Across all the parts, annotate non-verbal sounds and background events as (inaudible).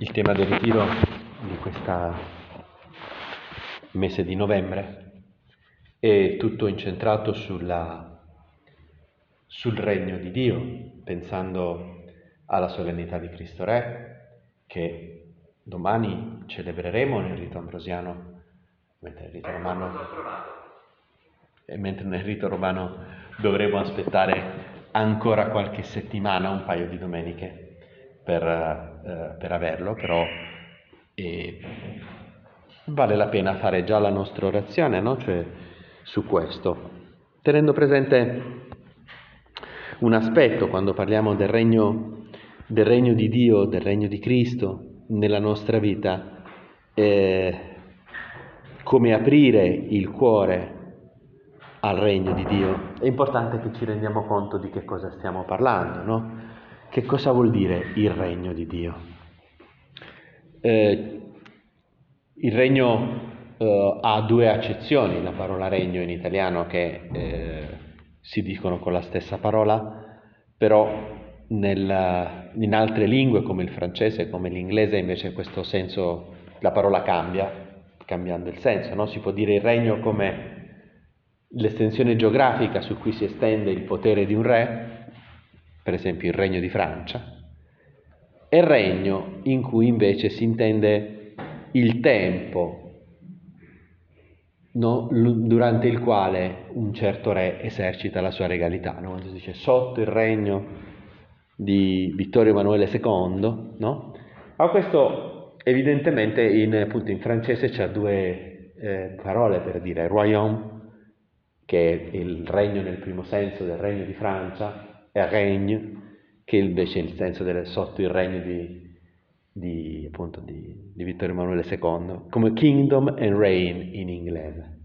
Il tema del ritiro di questo mese di novembre è tutto incentrato sulla, sul regno di Dio, pensando alla solennità di Cristo Re, che domani celebreremo nel rito ambrosiano, mentre nel rito romano, mentre nel rito romano dovremo aspettare ancora qualche settimana, un paio di domeniche per, eh, per averlo, però eh, vale la pena fare già la nostra orazione, no? cioè su questo, tenendo presente un aspetto quando parliamo del regno, del regno di Dio, del regno di Cristo nella nostra vita, eh, come aprire il cuore al regno di Dio. È importante che ci rendiamo conto di che cosa stiamo parlando, no? Che cosa vuol dire il regno di Dio? Eh, il regno eh, ha due accezioni, la parola regno in italiano che eh, si dicono con la stessa parola, però nel, in altre lingue come il francese, come l'inglese invece questo senso, la parola cambia, cambiando il senso, no? si può dire il regno come l'estensione geografica su cui si estende il potere di un re, per esempio il Regno di Francia, e regno in cui invece si intende il tempo no? durante il quale un certo re esercita la sua regalità. No? Quando si dice sotto il regno di Vittorio Emanuele II, no? ma questo evidentemente in, appunto, in francese c'è due eh, parole per dire royaume, che è il regno nel primo senso del regno di Francia, regno, che invece è il senso del, sotto il regno di, di, appunto, di, di Vittorio Emanuele II, come kingdom and reign in inglese.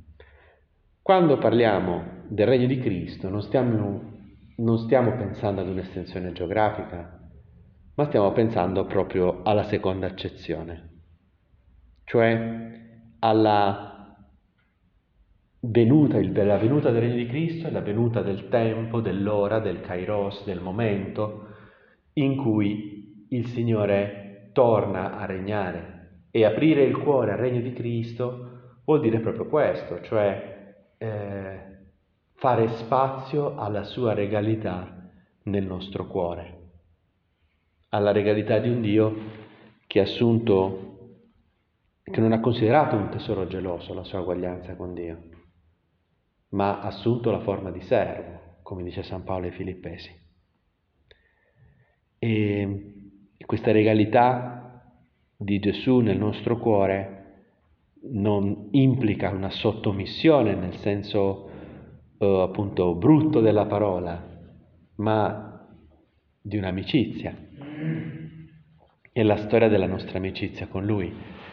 Quando parliamo del regno di Cristo non stiamo, non stiamo pensando ad un'estensione geografica, ma stiamo pensando proprio alla seconda accezione, cioè alla venuta, la venuta del regno di Cristo è la venuta del tempo, dell'ora, del kairos, del momento in cui il Signore torna a regnare. E aprire il cuore al regno di Cristo vuol dire proprio questo, cioè eh, fare spazio alla sua regalità nel nostro cuore, alla regalità di un Dio che ha assunto, che non ha considerato un tesoro geloso la sua uguaglianza con Dio ma ha assunto la forma di servo, come dice San Paolo ai Filippesi. E questa regalità di Gesù nel nostro cuore non implica una sottomissione nel senso eh, appunto brutto della parola, ma di un'amicizia. È la storia della nostra amicizia con Lui.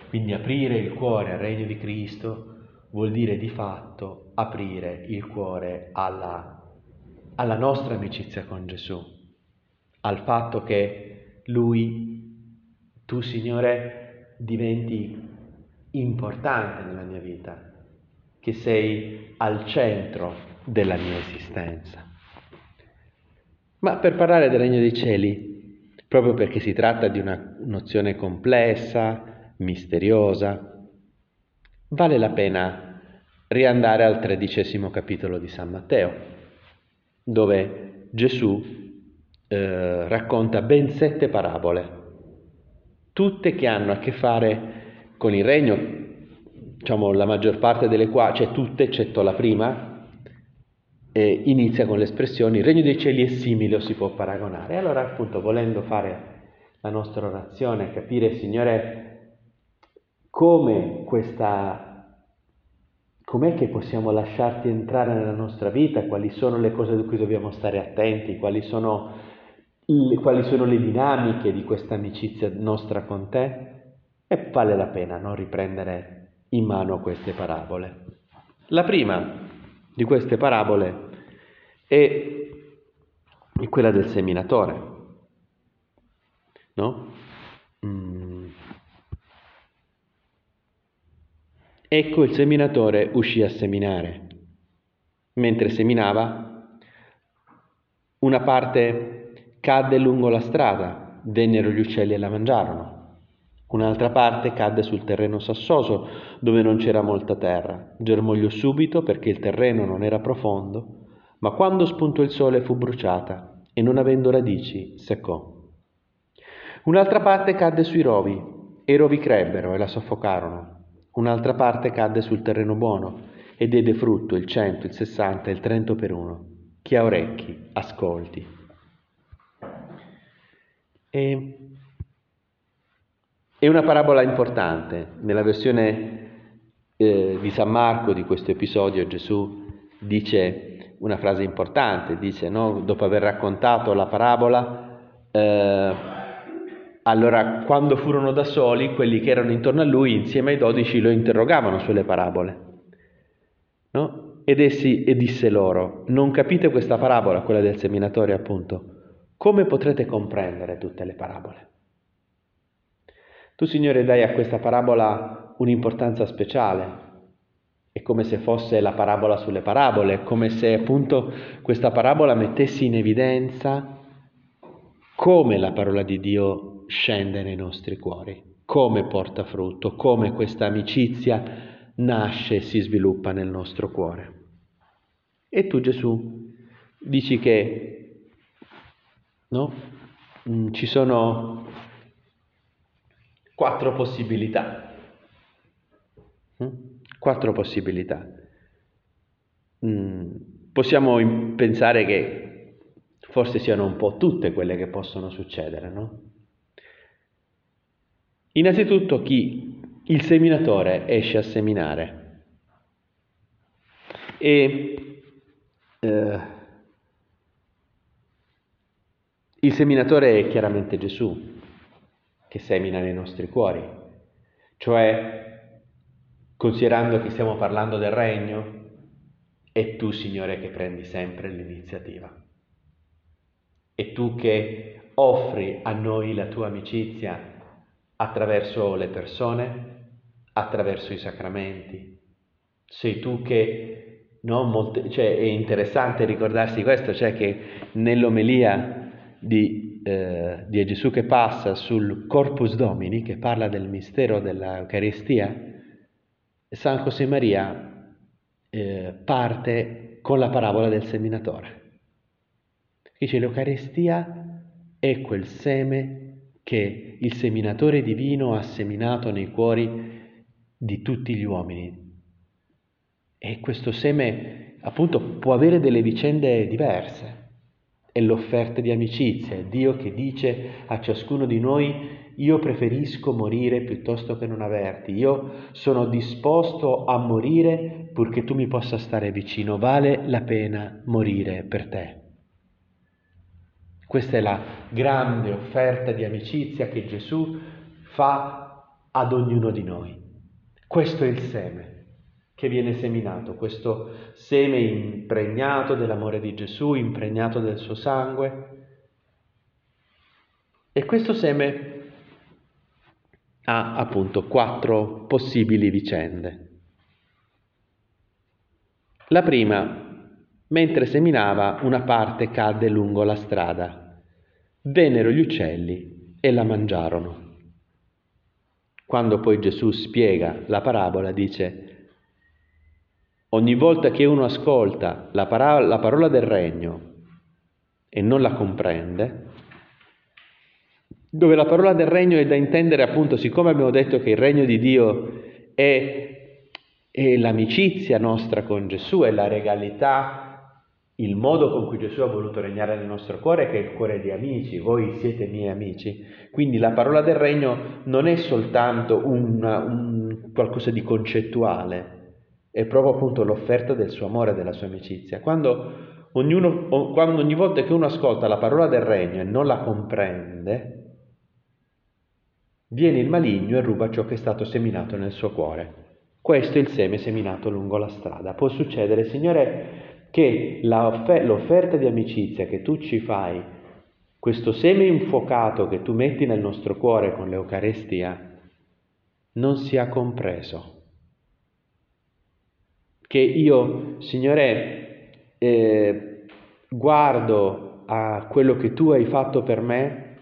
Quindi aprire il cuore al regno di Cristo vuol dire di fatto aprire il cuore alla, alla nostra amicizia con Gesù, al fatto che Lui, tu Signore, diventi importante nella mia vita, che sei al centro della mia esistenza. Ma per parlare del Regno dei Cieli, proprio perché si tratta di una nozione complessa, misteriosa, vale la pena riandare al tredicesimo capitolo di San Matteo, dove Gesù eh, racconta ben sette parabole, tutte che hanno a che fare con il regno, diciamo la maggior parte delle quali, cioè tutte eccetto la prima, e inizia con l'espressione il regno dei cieli è simile o si può paragonare. Allora appunto volendo fare la nostra orazione, capire Signore come questa, com'è che possiamo lasciarti entrare nella nostra vita, quali sono le cose di cui dobbiamo stare attenti, quali sono, le, quali sono le dinamiche di questa amicizia nostra con te, e vale la pena no? riprendere in mano queste parabole. La prima di queste parabole è quella del seminatore, no? Mm Ecco il seminatore uscì a seminare. Mentre seminava, una parte cadde lungo la strada, vennero gli uccelli e la mangiarono. Un'altra parte cadde sul terreno sassoso, dove non c'era molta terra. Germogliò subito perché il terreno non era profondo, ma quando spuntò il sole fu bruciata e non avendo radici seccò. Un'altra parte cadde sui rovi e i rovi crebbero e la soffocarono. Un'altra parte cadde sul terreno buono e diede frutto il cento, il sessanta e il trento per uno. Chi ha orecchi, ascolti. E è una parabola importante. Nella versione eh, di San Marco di questo episodio Gesù dice una frase importante, dice, no? dopo aver raccontato la parabola, eh, allora quando furono da soli, quelli che erano intorno a lui, insieme ai dodici, lo interrogavano sulle parabole. No? Ed essi e disse loro, non capite questa parabola, quella del seminatore appunto, come potrete comprendere tutte le parabole? Tu, Signore, dai a questa parabola un'importanza speciale. È come se fosse la parabola sulle parabole, come se appunto questa parabola mettesse in evidenza come la parola di Dio scende nei nostri cuori, come porta frutto, come questa amicizia nasce e si sviluppa nel nostro cuore. E tu Gesù dici che no? Mm, ci sono quattro possibilità. Mm? Quattro possibilità. Mm, possiamo pensare che forse siano un po' tutte quelle che possono succedere, no? Innanzitutto chi il seminatore esce a seminare e eh, il seminatore è chiaramente Gesù, che semina nei nostri cuori. Cioè, considerando che stiamo parlando del regno, è tu, Signore, che prendi sempre l'iniziativa. È tu che offri a noi la tua amicizia attraverso le persone, attraverso i sacramenti. Sei tu che, no, molte, cioè è interessante ricordarsi questo, cioè che nell'omelia di eh, di Gesù che passa sul Corpus Domini, che parla del mistero dell'Eucaristia, San José Maria eh, parte con la parabola del seminatore. Dice l'Eucaristia è quel seme che il seminatore divino ha seminato nei cuori di tutti gli uomini. E questo seme appunto può avere delle vicende diverse è l'offerta di amicizia, è Dio che dice a ciascuno di noi io preferisco morire piuttosto che non averti, io sono disposto a morire purché tu mi possa stare vicino, vale la pena morire per te. Questa è la grande offerta di amicizia che Gesù fa ad ognuno di noi. Questo è il seme che viene seminato, questo seme impregnato dell'amore di Gesù, impregnato del suo sangue. E questo seme ha appunto quattro possibili vicende. La prima, mentre seminava, una parte cadde lungo la strada. Vennero gli uccelli e la mangiarono. Quando poi Gesù spiega la parabola, dice, Ogni volta che uno ascolta la parola, la parola del regno e non la comprende, dove la parola del regno è da intendere appunto, siccome abbiamo detto che il regno di Dio è, è l'amicizia nostra con Gesù, è la regalità, il modo con cui Gesù ha voluto regnare nel nostro cuore, che è il cuore di amici, voi siete miei amici. Quindi la parola del regno non è soltanto una, un qualcosa di concettuale, è proprio appunto l'offerta del suo amore della sua amicizia. Quando, ognuno, quando ogni volta che uno ascolta la parola del regno e non la comprende, viene il maligno e ruba ciò che è stato seminato nel suo cuore. Questo è il seme seminato lungo la strada. Può succedere, Signore, che l'offerta di amicizia che tu ci fai, questo seme infuocato che tu metti nel nostro cuore con l'Eucarestia, non sia compreso che io, Signore, eh, guardo a quello che tu hai fatto per me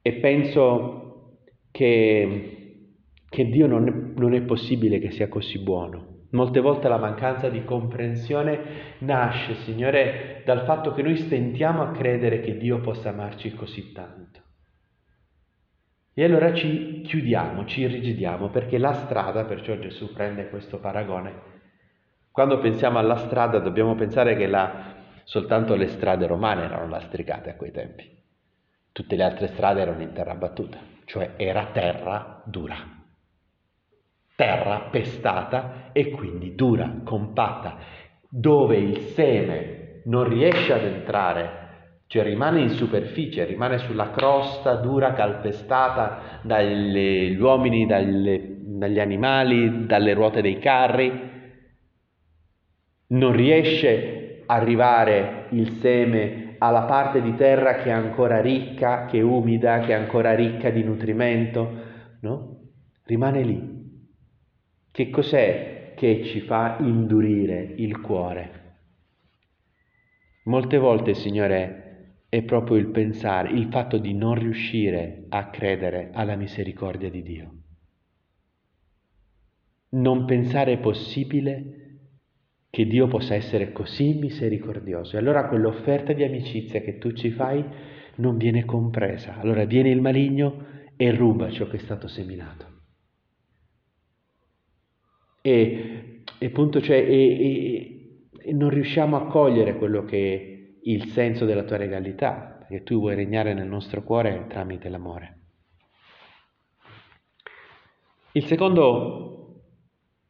e penso che, che Dio non è, non è possibile che sia così buono. Molte volte la mancanza di comprensione nasce, Signore, dal fatto che noi stentiamo a credere che Dio possa amarci così tanto. E allora ci chiudiamo, ci irrigidiamo, perché la strada, perciò Gesù prende questo paragone. Quando pensiamo alla strada dobbiamo pensare che la, soltanto le strade romane erano lastricate a quei tempi. Tutte le altre strade erano in terra battuta, cioè era terra dura terra pestata e quindi dura, compatta, dove il seme non riesce ad entrare, cioè rimane in superficie, rimane sulla crosta dura, calpestata dagli uomini, dalle, dagli animali, dalle ruote dei carri, non riesce ad arrivare il seme alla parte di terra che è ancora ricca, che è umida, che è ancora ricca di nutrimento, no? Rimane lì, che cos'è che ci fa indurire il cuore? Molte volte, Signore, è proprio il pensare, il fatto di non riuscire a credere alla misericordia di Dio. Non pensare possibile che Dio possa essere così misericordioso. E allora quell'offerta di amicizia che tu ci fai non viene compresa. Allora viene il maligno e ruba ciò che è stato seminato. E, e appunto, cioè, e, e, non riusciamo a cogliere quello che è il senso della tua regalità, perché tu vuoi regnare nel nostro cuore tramite l'amore. Il secondo,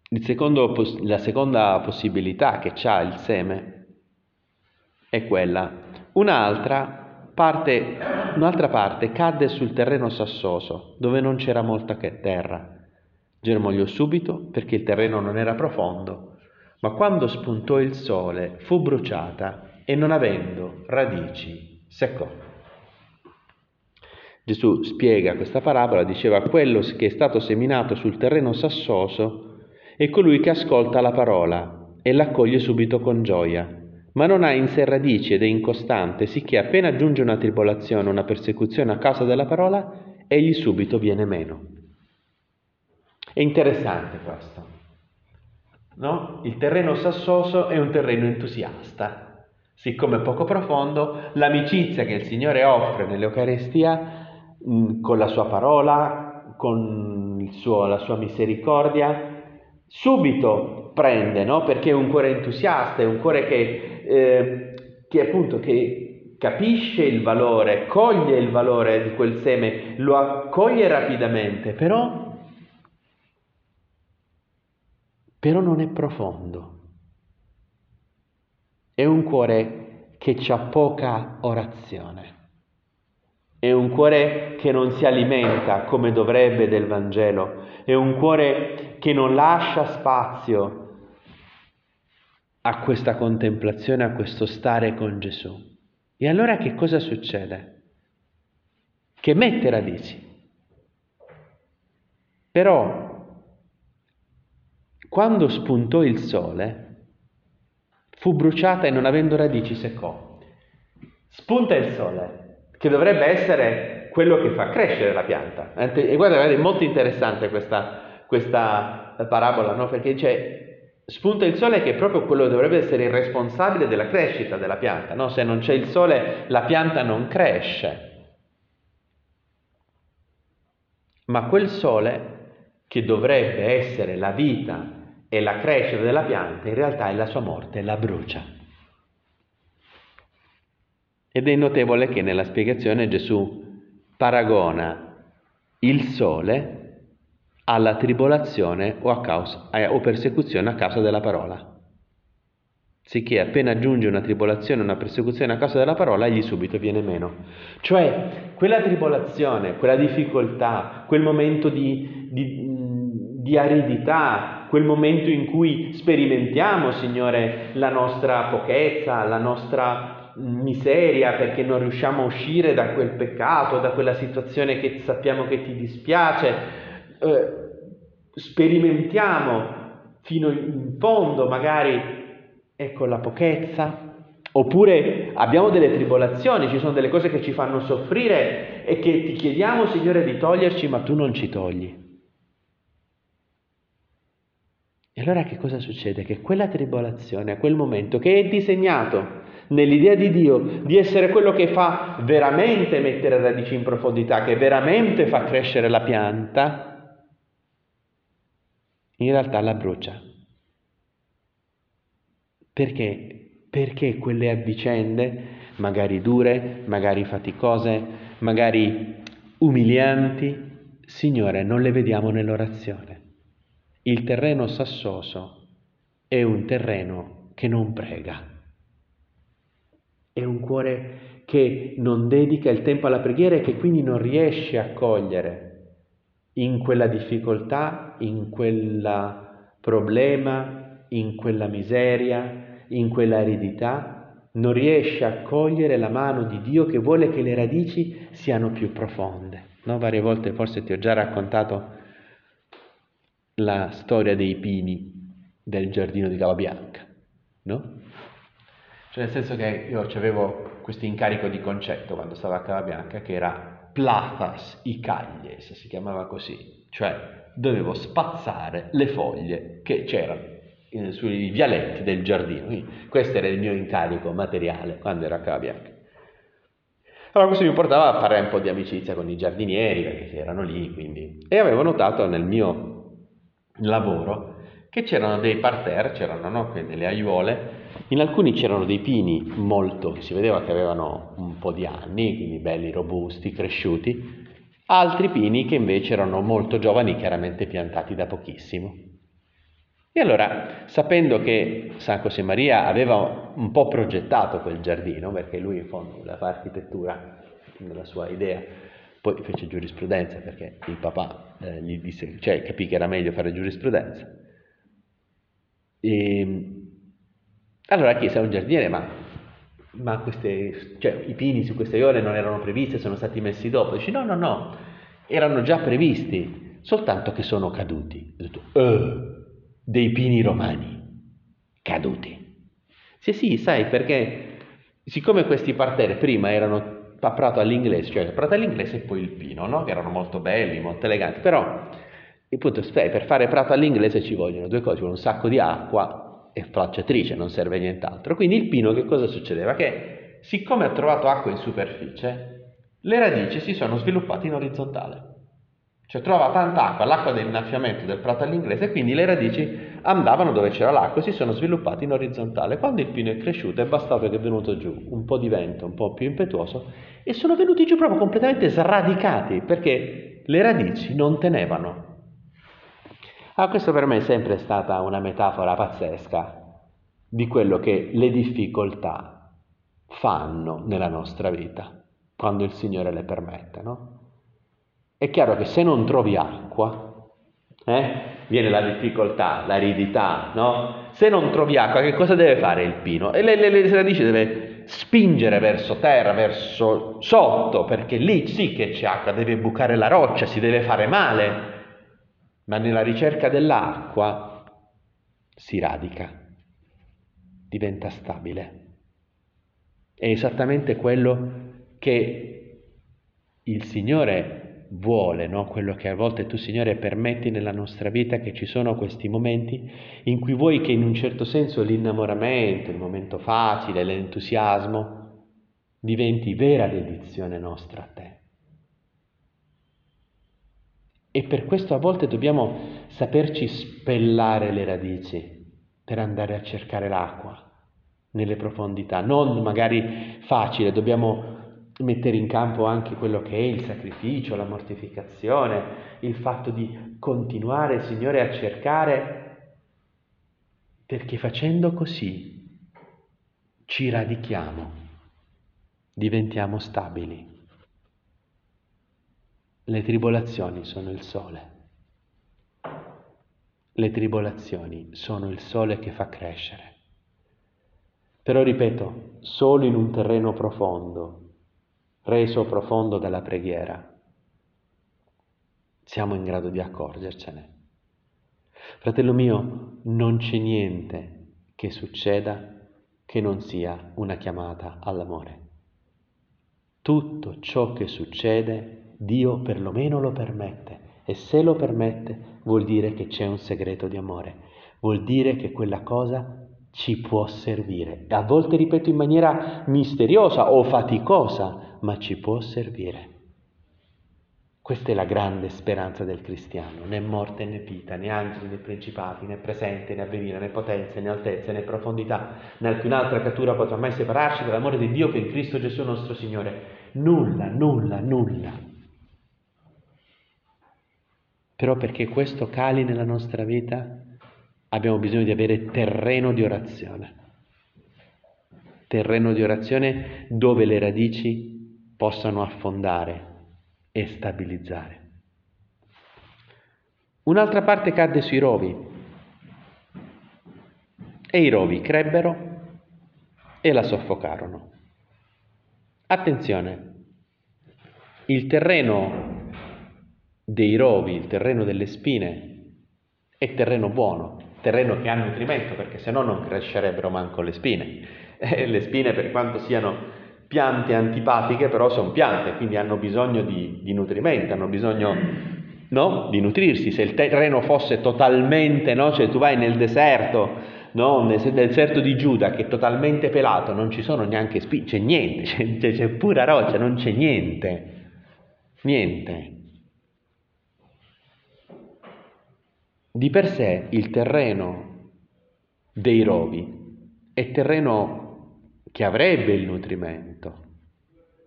il secondo, la seconda possibilità che ha il seme è quella. Un'altra parte, un'altra parte cadde sul terreno sassoso, dove non c'era molta terra Germogliò subito perché il terreno non era profondo, ma quando spuntò il sole fu bruciata e non avendo radici seccò. Gesù spiega questa parabola, diceva quello che è stato seminato sul terreno sassoso è colui che ascolta la parola e l'accoglie subito con gioia, ma non ha in sé radici ed è incostante, sicché appena giunge una tribolazione, una persecuzione a causa della parola, egli subito viene meno. È interessante questo. No? Il terreno sassoso è un terreno entusiasta. Siccome è poco profondo, l'amicizia che il Signore offre nell'Eucarestia, con la sua parola, con suo, la sua misericordia, subito prende, no? perché è un cuore entusiasta, è un cuore che, eh, che appunto che capisce il valore, coglie il valore di quel seme, lo accoglie rapidamente, però però non è profondo. È un cuore che ha poca orazione. È un cuore che non si alimenta come dovrebbe del Vangelo. È un cuore che non lascia spazio a questa contemplazione, a questo stare con Gesù. E allora che cosa succede? Che mette radici. Però quando spuntò il sole, fu bruciata e non avendo radici seccò. Spunta il sole, che dovrebbe essere quello che fa crescere la pianta. E guarda, è molto interessante questa, questa parabola, no? perché dice spunta il sole che è proprio quello che dovrebbe essere il responsabile della crescita della pianta. No? Se non c'è il sole la pianta non cresce. Ma quel sole che dovrebbe essere la vita e la crescita della pianta, in realtà è la sua morte, la brucia. Ed è notevole che nella spiegazione Gesù paragona il sole alla tribolazione o, causa, eh, o persecuzione a causa della parola. Sicché appena giunge una tribolazione, una persecuzione a causa della parola, egli subito viene meno. Cioè, quella tribolazione, quella difficoltà, quel momento di, di, di aridità, quel momento in cui sperimentiamo, Signore, la nostra pochezza, la nostra miseria perché non riusciamo a uscire da quel peccato, da quella situazione che sappiamo che ti dispiace, eh, sperimentiamo fino in fondo magari ecco la pochezza, Oppure abbiamo delle tribolazioni, ci sono delle cose che ci fanno soffrire e che ti chiediamo, Signore, di toglierci, ma tu non ci togli. E allora che cosa succede? Che quella tribolazione, a quel momento, che è disegnato nell'idea di Dio di essere quello che fa veramente mettere radici in profondità, che veramente fa crescere la pianta, in realtà la brucia. Perché? Perché quelle vicende, magari dure, magari faticose, magari umilianti, Signore, non le vediamo nell'orazione. Il terreno sassoso è un terreno che non prega. È un cuore che non dedica il tempo alla preghiera e che quindi non riesce a cogliere in quella difficoltà, in quel problema, in quella miseria, in quella aridità, non riesce a cogliere la mano di Dio che vuole che le radici siano più profonde. No? Varie volte forse ti ho già raccontato la storia dei pini del giardino di Cavabianca, no? Cioè nel senso che io avevo questo incarico di concetto quando stavo a Cavabianca che era plathas icaglies, si chiamava così, cioè dovevo spazzare le foglie che c'erano sui vialetti del giardino. Quindi questo era il mio incarico materiale quando ero a Cavabianca. Allora questo mi portava a fare un po' di amicizia con i giardinieri perché erano lì, quindi... E avevo notato nel mio lavoro che c'erano dei parterre, c'erano no, delle aiuole in alcuni c'erano dei pini molto, si vedeva che avevano un po' di anni, quindi belli, robusti, cresciuti, altri pini che invece erano molto giovani, chiaramente piantati da pochissimo. E allora, sapendo che San Josemaria aveva un po' progettato quel giardino, perché lui in fondo voleva fare architettura nella sua idea, poi fece giurisprudenza perché il papà eh, gli disse, cioè capì che era meglio fare giurisprudenza. E, allora chiese a un giardiniere, ma, ma queste, cioè, i pini su queste ore non erano previsti, sono stati messi dopo? Dice no, no, no, erano già previsti, soltanto che sono caduti. Ho detto, eh, dei pini romani, caduti. Sì, sì, sai, perché siccome questi parterre prima erano a prato all'inglese, cioè prato all'inglese e poi il pino, no? che erano molto belli, molto eleganti, però appunto, per fare prato all'inglese ci vogliono due cose, un sacco di acqua è flaggiatrice, non serve nient'altro. Quindi il pino che cosa succedeva? Che siccome ha trovato acqua in superficie, le radici si sono sviluppate in orizzontale. Cioè trova tanta acqua, l'acqua dell'innaffiamento del prato all'inglese, e quindi le radici andavano dove c'era l'acqua e si sono sviluppate in orizzontale. Quando il pino è cresciuto è bastato che è venuto giù un po' di vento, un po' più impetuoso, e sono venuti giù proprio completamente sradicati, perché le radici non tenevano. Ah, questo per me è sempre stata una metafora pazzesca di quello che le difficoltà fanno nella nostra vita, quando il Signore le permette, no? È chiaro che se non trovi acqua, eh, viene la difficoltà, l'aridità, no? Se non trovi acqua, che cosa deve fare il pino? E le, le, le radici deve spingere verso terra, verso sotto, perché lì sì che c'è acqua, deve bucare la roccia, si deve fare male, ma nella ricerca dell'acqua si radica, diventa stabile. È esattamente quello che il Signore vuole, no? quello che a volte tu Signore permetti nella nostra vita, che ci sono questi momenti in cui vuoi che in un certo senso l'innamoramento, il momento facile, l'entusiasmo, diventi vera dedizione nostra a te. E per questo a volte dobbiamo saperci spellare le radici per andare a cercare l'acqua nelle profondità. Non magari facile, dobbiamo mettere in campo anche quello che è il sacrificio, la mortificazione, il fatto di continuare, Signore, a cercare, perché facendo così ci radichiamo, diventiamo stabili. Le tribolazioni sono il sole. Le tribolazioni sono il sole che fa crescere. Però ripeto, solo in un terreno profondo, reso profondo dalla preghiera, siamo in grado di accorgercene. Fratello mio, non c'è niente che succeda che non sia una chiamata all'amore. Tutto ciò che succede, Dio perlomeno lo permette e se lo permette vuol dire che c'è un segreto di amore, vuol dire che quella cosa ci può servire. A volte, ripeto, in maniera misteriosa o faticosa, ma ci può servire. Questa è la grande speranza del cristiano, né morte né vita, né angeli né principati, né presente né avvenire, né potenze né altezze né profondità, né alcun'altra creatura potrà mai separarci dall'amore di Dio che in Cristo Gesù nostro Signore. Nulla, nulla, nulla. Però perché questo cali nella nostra vita abbiamo bisogno di avere terreno di orazione. Terreno di orazione dove le radici possano affondare e stabilizzare. Un'altra parte cadde sui rovi e i rovi crebbero e la soffocarono. Attenzione, il terreno dei rovi, il terreno delle spine, è terreno buono, terreno che ha nutrimento, perché se no non crescerebbero manco le spine. (laughs) E le spine, per quanto siano piante antipatiche però sono piante, quindi hanno bisogno di, di nutrimento, hanno bisogno no? di nutrirsi. Se il terreno fosse totalmente, no? cioè tu vai nel deserto, no? nel deserto di Giuda che è totalmente pelato, non ci sono neanche spine, c'è niente, (laughs) c'è, c'è pura roccia, non c'è niente, niente. Di per sé il terreno dei rovi è terreno che avrebbe il nutrimento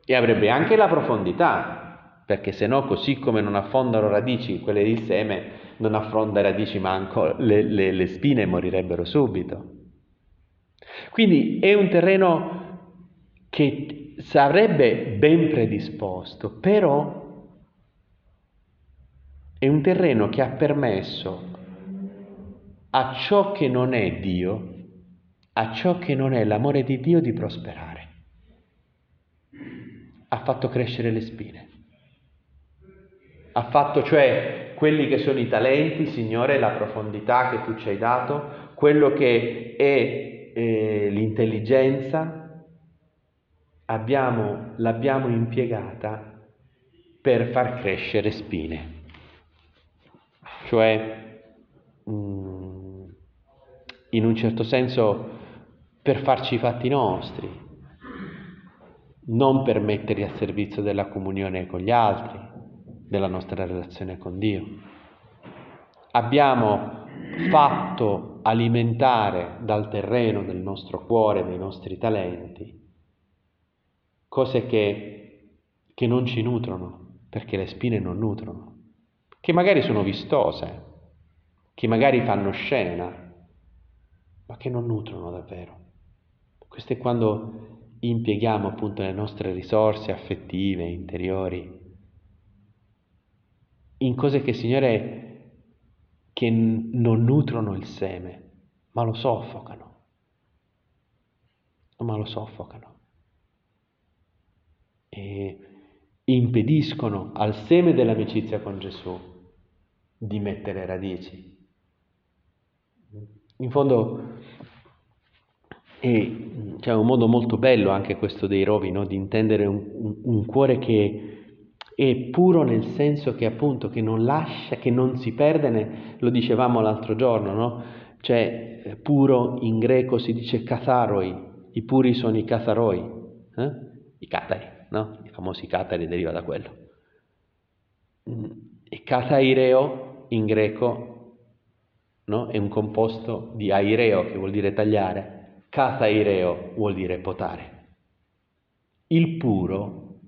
e avrebbe anche la profondità, perché se no così come non affondano radici quelle del seme, non affonda radici manco le, le, le spine morirebbero subito. Quindi è un terreno che sarebbe ben predisposto, però è un terreno che ha permesso a ciò che non è Dio a ciò che non è l'amore di Dio di prosperare. Ha fatto crescere le spine. Ha fatto cioè quelli che sono i talenti, Signore, la profondità che tu ci hai dato, quello che è eh, l'intelligenza, abbiamo, l'abbiamo impiegata per far crescere spine. Cioè, mm, in un certo senso, per farci i fatti nostri, non per metterli a servizio della comunione con gli altri, della nostra relazione con Dio. Abbiamo fatto alimentare dal terreno del nostro cuore, dei nostri talenti, cose che, che non ci nutrono, perché le spine non nutrono, che magari sono vistose, che magari fanno scena, ma che non nutrono davvero. Questo è quando impieghiamo appunto le nostre risorse affettive, interiori, in cose che, Signore, che non nutrono il seme, ma lo soffocano. Ma lo soffocano. E impediscono al seme dell'amicizia con Gesù di mettere radici. In fondo c'è un modo molto bello anche questo dei rovi, no? di intendere un, un, un, cuore che è puro nel senso che appunto che non lascia, che non si perde, ne, lo dicevamo l'altro giorno, no? cioè eh, puro in greco si dice catharoi, i puri sono i catharoi, eh? i catari, no? i famosi catari deriva da quello. Mm, e cataireo in greco no? è un composto di aireo che vuol dire tagliare Cataireo vuol dire potare. Il puro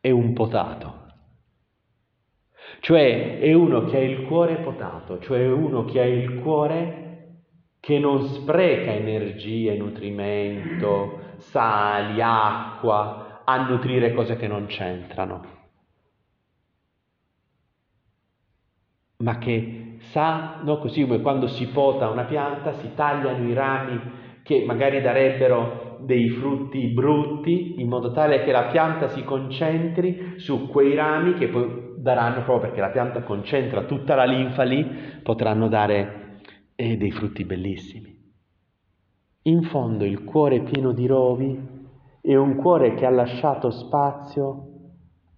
è un potato, cioè è uno che ha il cuore potato, cioè uno che ha il cuore che non spreca energie, nutrimento, sali, acqua a nutrire cose che non c'entrano, ma che sa, no, così come quando si pota una pianta, si tagliano i rami che magari darebbero dei frutti brutti in modo tale che la pianta si concentri su quei rami che poi daranno, proprio perché la pianta concentra tutta la linfa lì, potranno dare eh, dei frutti bellissimi. in fondo il cuore pieno di rovi è un cuore che ha lasciato spazio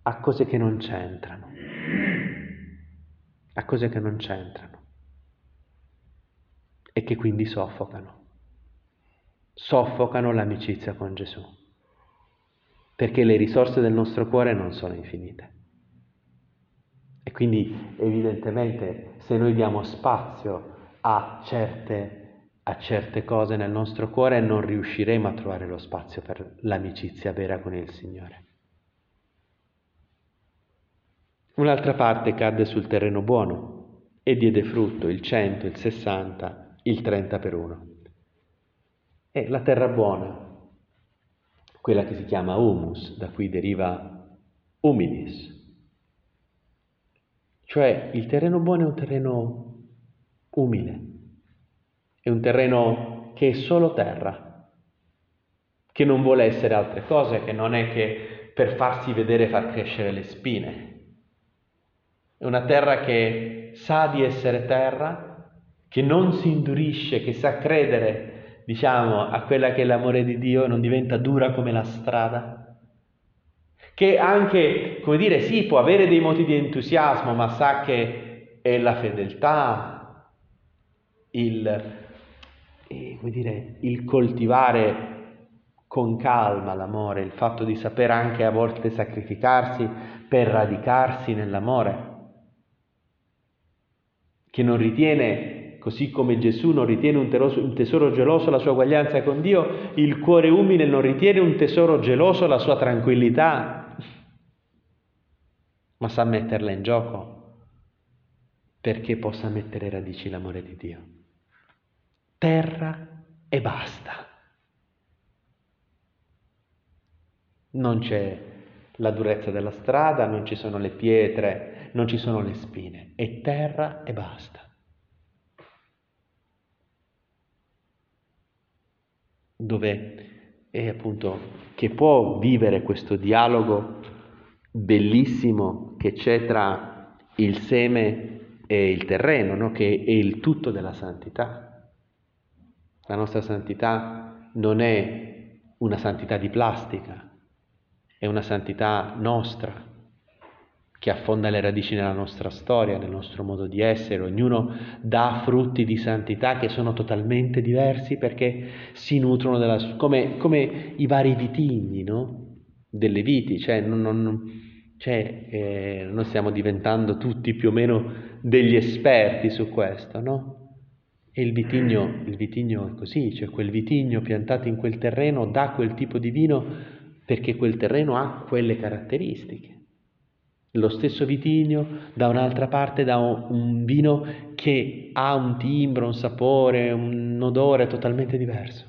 a cose che non c'entrano, a cose che non c'entrano e che quindi soffocano, soffocano l'amicizia con Gesù, perché le risorse del nostro cuore non sono infinite. E quindi evidentemente se noi diamo spazio a certe a certe cose nel nostro cuore non riusciremo a trovare lo spazio per l'amicizia vera con il Signore. Un'altra parte cadde sul terreno buono e diede frutto il 100, il 60, il 30 per uno. E la terra buona, quella che si chiama humus, da cui deriva humilis, cioè il terreno buono è un terreno umile, è un terreno che è solo terra, che non vuole essere altre cose, che non è che per farsi vedere far crescere le spine. È una terra che sa di essere terra, che non si indurisce, che sa credere, diciamo, a quella che è l'amore di Dio e non diventa dura come la strada. Che anche, come dire, sì, può avere dei moti di entusiasmo, ma sa che è la fedeltà, il e, come dire, il coltivare con calma l'amore, il fatto di saper anche a volte sacrificarsi per radicarsi nell'amore, che non ritiene, così come Gesù non ritiene un, tesoro geloso la sua uguaglianza con Dio, il cuore umile non ritiene un tesoro geloso la sua tranquillità, ma sa metterla in gioco perché possa mettere radici l'amore di Dio terra e basta. Non c'è la durezza della strada, non ci sono le pietre, non ci sono le spine, è terra e basta. Dove è appunto che può vivere questo dialogo bellissimo che c'è tra il seme e il terreno, no? che è il tutto della santità. La nostra santità non è una santità di plastica, è una santità nostra, che affonda le radici nella nostra storia, nel nostro modo di essere. Ognuno dà frutti di santità che sono totalmente diversi perché si nutrono della... come, come i vari vitigni, no? Delle viti, cioè, non, non, cioè eh, noi stiamo diventando tutti più o meno degli esperti su questo, no? E il vitigno, il vitigno è così, cioè quel vitigno piantato in quel terreno dà quel tipo di vino perché quel terreno ha quelle caratteristiche. Lo stesso vitigno da un'altra parte dà un vino che ha un timbro, un sapore, un odore totalmente diverso.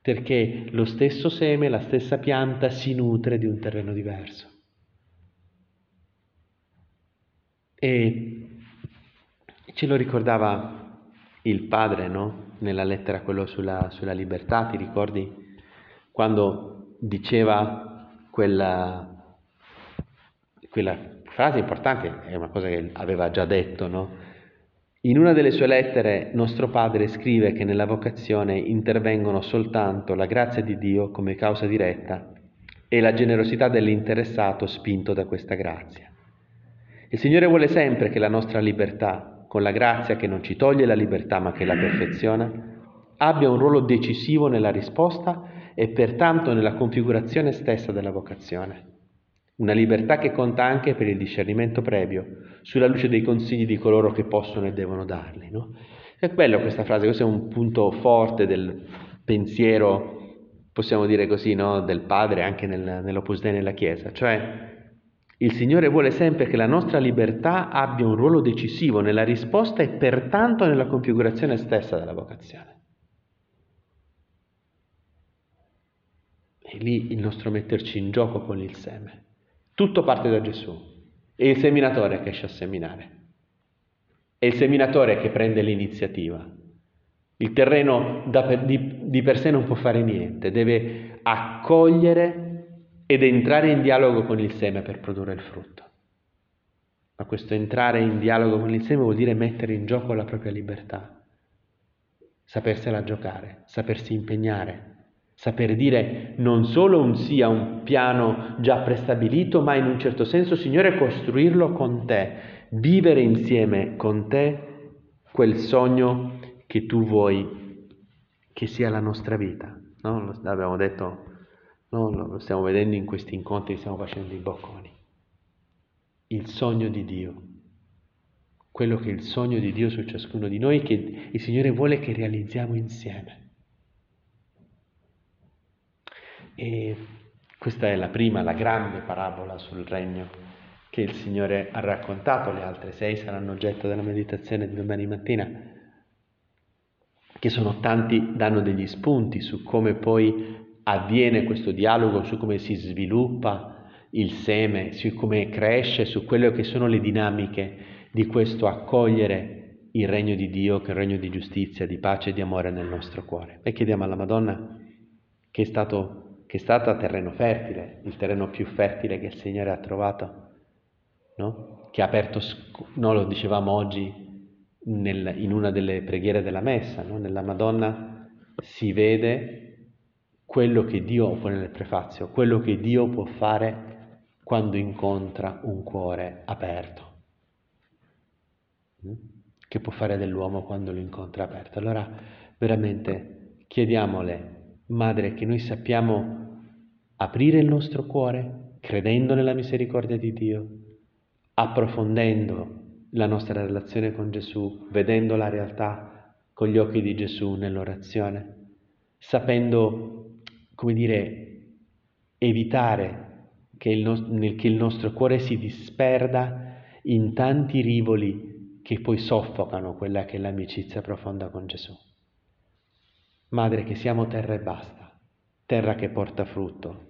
Perché lo stesso seme, la stessa pianta si nutre di un terreno diverso. E Ce lo ricordava il padre, no? Nella lettera quello sulla, sulla libertà, ti ricordi? Quando diceva quella, quella frase importante, è una cosa che aveva già detto, no? In una delle sue lettere nostro padre scrive che nella vocazione intervengono soltanto la grazia di Dio come causa diretta e la generosità dell'interessato spinto da questa grazia. Il Signore vuole sempre che la nostra libertà, con la grazia che non ci toglie la libertà ma che la perfeziona, abbia un ruolo decisivo nella risposta e pertanto nella configurazione stessa della vocazione. Una libertà che conta anche per il discernimento previo, sulla luce dei consigli di coloro che possono e devono darli. No? È bello questa frase, questo è un punto forte del pensiero, possiamo dire così, no? del padre anche nel, nell'Opus Dei nella Chiesa, cioè il Signore vuole sempre che la nostra libertà abbia un ruolo decisivo nella risposta e pertanto nella configurazione stessa della vocazione. E lì il nostro metterci in gioco con il seme. Tutto parte da Gesù. È il seminatore che esce a seminare. È il seminatore che prende l'iniziativa. Il terreno per, di, di per sé non può fare niente, deve accogliere ed entrare in dialogo con il seme per produrre il frutto. Ma questo entrare in dialogo con il seme vuol dire mettere in gioco la propria libertà, sapersela giocare, sapersi impegnare, saper dire non solo un sì a un piano già prestabilito, ma in un certo senso, Signore, costruirlo con te, vivere insieme con te quel sogno che tu vuoi che sia la nostra vita. No? L'abbiamo detto, no? lo stiamo vedendo in questi incontri stiamo facendo in Bocconi. Il sogno di Dio, quello che è il sogno di Dio su ciascuno di noi, che il Signore vuole che realizziamo insieme. E questa è la prima, la grande parabola sul regno che il Signore ha raccontato, le altre sei saranno oggetto della meditazione di domani mattina, che sono tanti, danno degli spunti su come poi avviene questo dialogo, su come si sviluppa il seme, su come cresce, su quelle che sono le dinamiche di questo accogliere il regno di Dio, che è il regno di giustizia, di pace e di amore nel nostro cuore. E chiediamo alla Madonna che è stato che è stata terreno fertile, il terreno più fertile che il Signore ha trovato, no? che ha aperto, no, lo dicevamo oggi nel, in una delle preghiere della messa, no? nella Madonna si vede quello che Dio, o nel prefazio, quello che Dio può fare quando incontra un cuore aperto, mm? che può fare dell'uomo quando lo incontra aperto. Allora veramente chiediamole, Madre, che noi sappiamo aprire il nostro cuore credendo nella misericordia di Dio, approfondendo la nostra relazione con Gesù, vedendo la realtà con gli occhi di Gesù nell'orazione, sapendo, come dire, evitare che il, no- che il nostro cuore si disperda in tanti rivoli che poi soffocano quella che è l'amicizia profonda con Gesù. Madre, che siamo terra e basta, terra che porta frutto,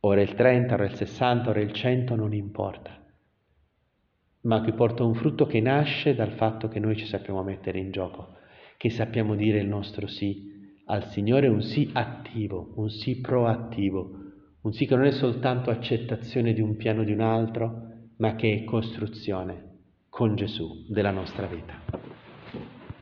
ora il 30, ora il 60, ora il 100, non importa, ma che porta un frutto che nasce dal fatto che noi ci sappiamo mettere in gioco, che sappiamo dire il nostro sì al Signore, un sì attivo, un sì proattivo, un sì che non è soltanto accettazione di un piano di un altro, ma che è costruzione con Gesù della nostra vita.